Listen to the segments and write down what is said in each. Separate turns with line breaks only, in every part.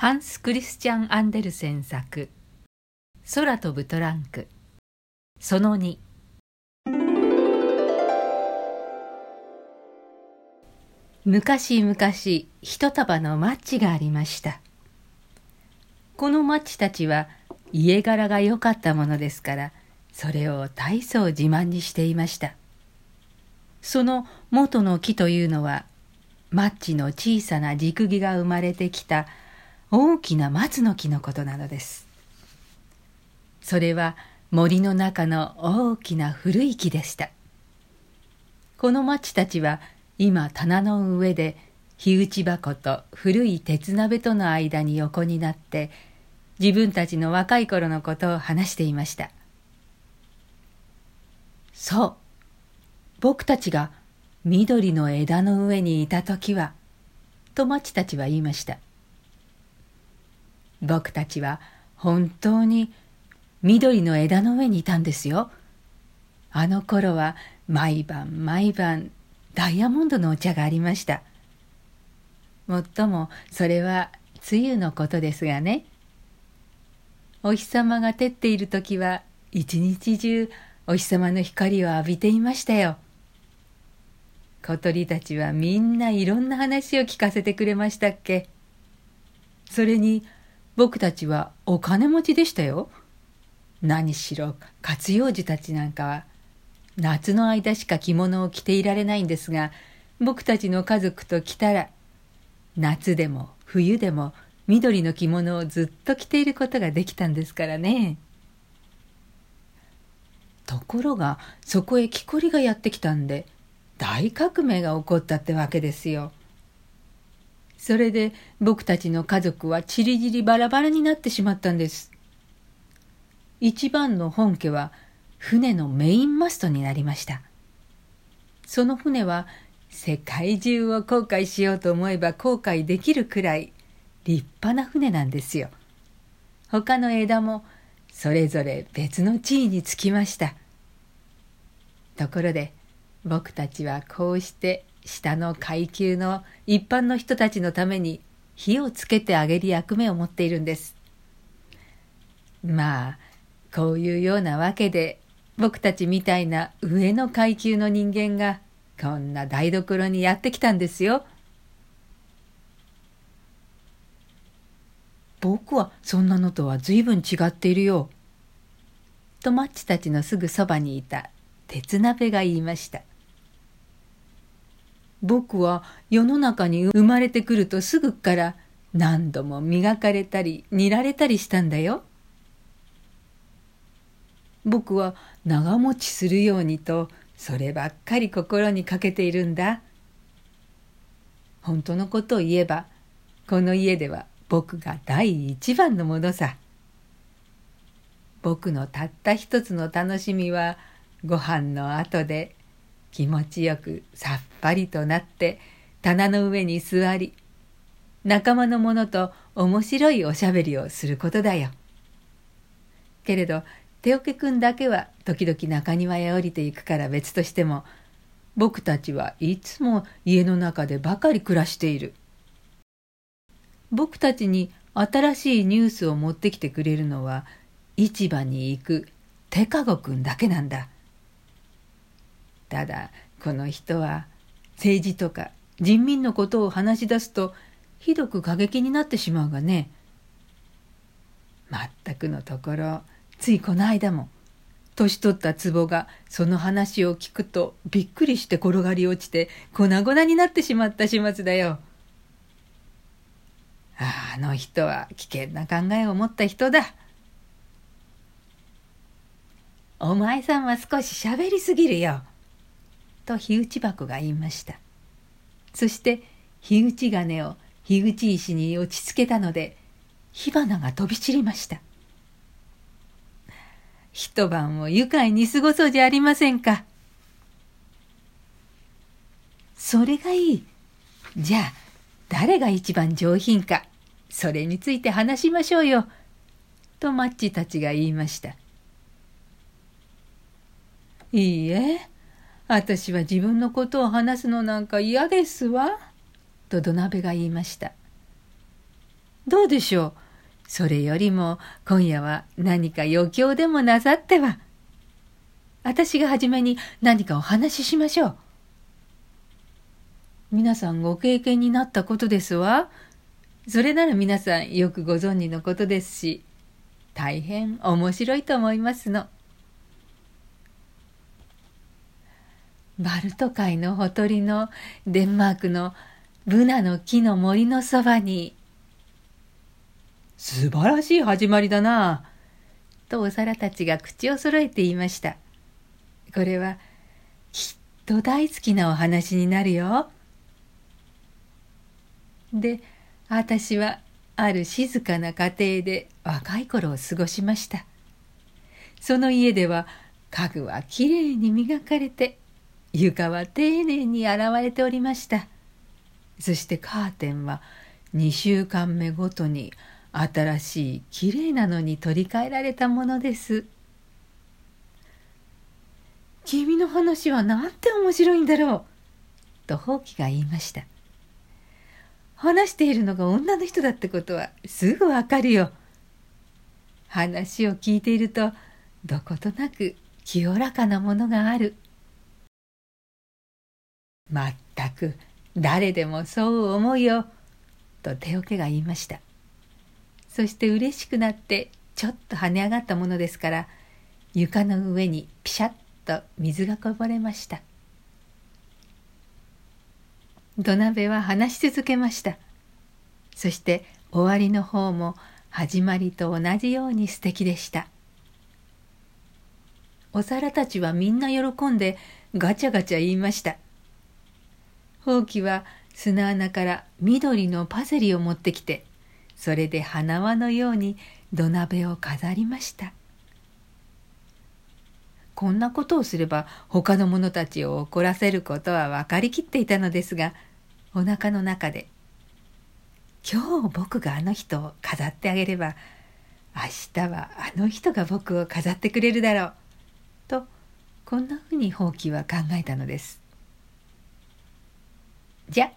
ハンス・クリスチャン・アンデルセン作「空飛ぶトランク」その2昔々一束のマッチがありました。このマッチたちは家柄が良かったものですからそれを大層自慢にしていました。その元の木というのはマッチの小さな軸木が生まれてきた大きな松の木のことなのです。それは森の中の大きな古い木でした。この町たちは今棚の上で火打ち箱と古い鉄鍋との間に横になって自分たちの若い頃のことを話していました。そう、僕たちが緑の枝の上にいた時は、と町たちは言いました。僕たちは本当に緑の枝の上にいたんですよ。あの頃は毎晩毎晩ダイヤモンドのお茶がありました。もっともそれは梅雨のことですがね。お日様が照っている時は一日中お日様の光を浴びていましたよ。小鳥たちはみんないろんな話を聞かせてくれましたっけ。それに僕たちはお金持ちでしたよ。何しろ活用児たちなんかは夏の間しか着物を着ていられないんですが僕たちの家族と来たら夏でも冬でも緑の着物をずっと着ていることができたんですからね。ところがそこへ木こりがやってきたんで大革命が起こったってわけですよ。それで僕たちの家族はちりぢりバラバラになってしまったんです。一番の本家は船のメインマストになりました。その船は世界中を航海しようと思えば航海できるくらい立派な船なんですよ。他の枝もそれぞれ別の地位につきました。ところで僕たちはこうして下の階級の一般の人たちのために火をつけてあげる役目を持っているんです。まあこういうようなわけで僕たちみたいな上の階級の人間がこんな台所にやってきたんですよ。僕はそんなのとは随分違っているよ。とマッチたちのすぐそばにいた鉄鍋が言いました。僕は世の中に生まれてくるとすぐから何度も磨かれたり煮られたりしたんだよ。僕は長持ちするようにとそればっかり心にかけているんだ。本当のことを言えばこの家では僕が第一番のものさ。僕のたった一つの楽しみはご飯の後で気持ちよくさっぱりとなって棚の上に座り仲間の者と面白いおしゃべりをすることだよ。けれど手桶くんだけは時々中庭へ降りていくから別としても僕たちはいつも家の中でばかり暮らしている。僕たちに新しいニュースを持ってきてくれるのは市場に行く手かごくんだけなんだ。ただこの人は政治とか人民のことを話し出すとひどく過激になってしまうがね。まったくのところついこの間も年取った壺がその話を聞くとびっくりして転がり落ちて粉々になってしまった始末だよ。あの人は危険な考えを持った人だ。お前さんは少し喋りすぎるよ。と火打ち箱が言いました。そして火打ち金を火打ち石に落ち着けたので火花が飛び散りました。一晩を愉快に過ごそうじゃありませんか。それがいい。じゃあ誰が一番上品かそれについて話しましょうよ。とマッチたちが言いました。いいえ私は自分のことを話すのなんか嫌ですわ。と土鍋が言いました。どうでしょう？それよりも今夜は何か余興でもなさっては？私が初めに何かお話ししましょう。皆さんご経験になったことですわ。それなら皆さんよくご存知のことですし、大変面白いと思いますの。バルト海のほとりのデンマークのブナの木の森のそばに、素晴らしい始まりだなとお皿たちが口を揃えて言いました。これはきっと大好きなお話になるよ。で、私はある静かな家庭で若い頃を過ごしました。その家では家具はきれいに磨かれて床は丁寧に洗われておりました。そしてカーテンは2週間目ごとに新しいきれいなのに取り替えられたものです。君の話はなんて面白いんだろう。とほうきが言いました。話しているのが女の人だってことはすぐわかるよ。話を聞いているとどことなく清らかなものがある。まったく誰でもそう思うよ」と手桶が言いました。そして嬉しくなってちょっと跳ね上がったものですから床の上にピシャッと水がこぼれました。土鍋は話し続けました。そして終わりの方も始まりと同じように素敵でした。お皿たちはみんな喜んでガチャガチャ言いました「ほうきは砂穴から緑のパセリを持ってきてそれで花輪のように土鍋を飾りましたこんなことをすれば他の者たちを怒らせることは分かりきっていたのですがおなかの中で「今日僕があの人を飾ってあげれば明日はあの人が僕を飾ってくれるだろう」とこんなふうにほうきは考えたのです。じゃ、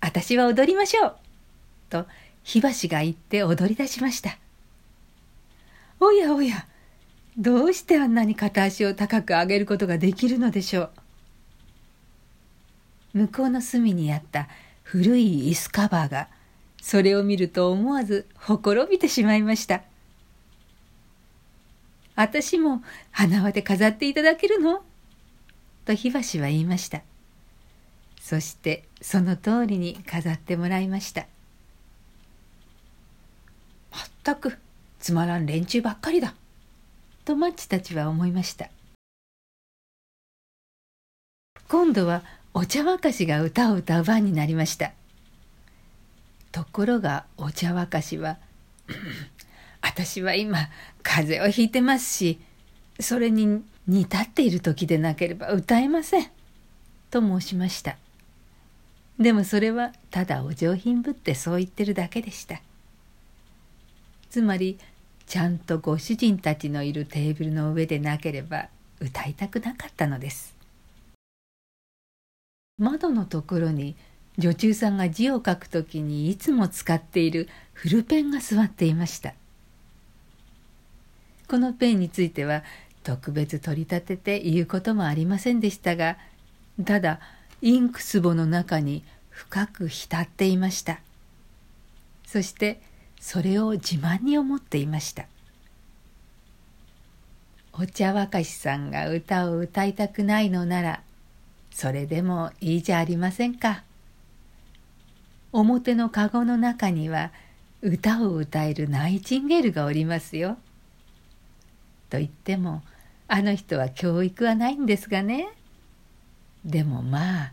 私は踊りましょう。と、火箸が言って踊り出しました。おやおや、どうしてあんなに片足を高く上げることができるのでしょう。向こうの隅にあった古い椅子カバーが、それを見ると思わずほころびてしまいました。私も花輪で飾っていただけるの？と火箸は言いました。そしてその通りに飾ってもらいました。まったくつまらん連中ばっかりだ。とマッチたちは思いました。今度はお茶沸かしが歌を歌う番になりました。ところがお茶沸かしは「私は今風邪をひいてますしそれに煮立っている時でなければ歌えません」と申しました。でもそれはただお上品ぶってそう言ってるだけでした。つまりちゃんとご主人たちのいるテーブルの上でなければ歌いたくなかったのです。窓のところに女中さんが字を書くときにいつも使っているフルペンが座っていました。このペンについては特別取り立てて言うこともありませんでしたがただインク壺の中に深く浸っていましたそしてそれを自慢に思っていましたお茶沸かしさんが歌を歌いたくないのならそれでもいいじゃありませんか表の籠の中には歌を歌えるナイチンゲールがおりますよ。と言ってもあの人は教育はないんですがね。でもまあ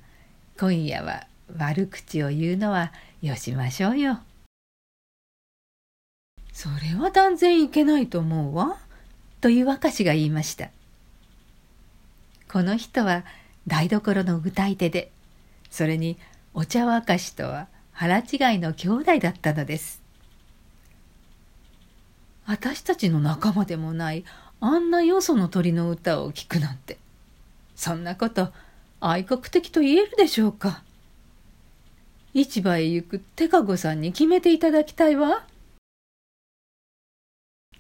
今夜は悪口を言うのはよしましょうよ。それは断然いけないと思うわ。という若しが言いました。この人は台所の歌い手で、それにお茶沸かしとは腹違いの兄弟だったのです。私たちの仲間でもないあんなよその鳥の歌を聴くなんて、そんなこと愛国的と言えるでしょうか。市場へ行く手籠さんに決めていただきたいわ。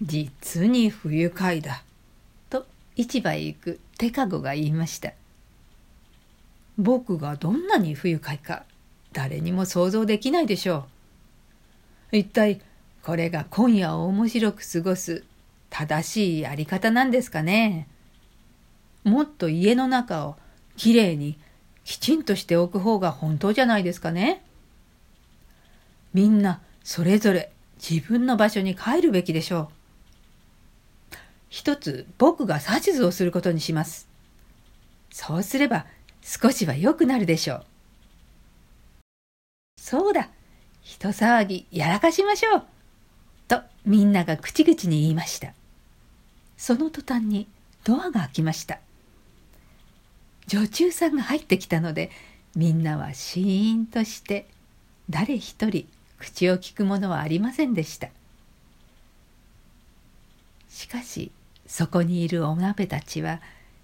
実に不愉快だ。と市場へ行く手かごが言いました。僕がどんなに不愉快か誰にも想像できないでしょう。一体これが今夜を面白く過ごす正しいやり方なんですかね。もっと家の中をきれいにきちんとしておく方が本当じゃないですかね。みんなそれぞれ自分の場所に帰るべきでしょう。一つ僕が指図をすることにします。そうすれば少しは良くなるでしょう。そうだ、人騒ぎやらかしましょう。とみんなが口々に言いました。その途端にドアが開きました。女中さんが入ってきたのでみんなはシーンとして誰一人口を聞くものはありませんでした。しかしそこにいるお鍋たちは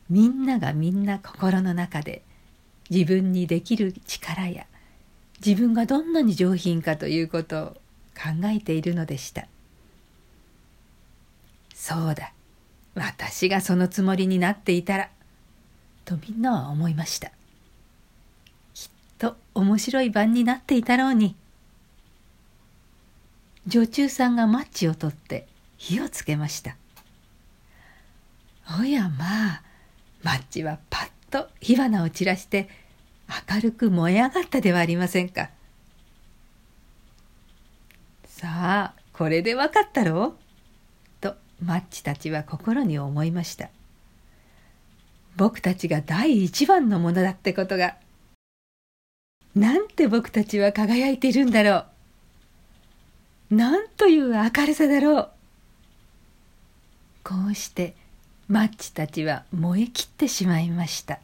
みんながみんな心の中で自分にできる力や自分がどんなに上品かということを考えているのでした。そうだ私がそのつもりになっていたらとみんなは思いました。きっと面白い晩になっていたろうに。女中さんがマッチを取って火をつけました。おやまあマッチはパッと火花を散らして明るく燃え上がったではありませんか。さあこれでわかったろう？とマッチたちは心に思いました。僕たちが第一番のものだってことが。なんて僕たちは輝いているんだろう。なんという明るさだろう。こうしてマッチたちは燃え切ってしまいました。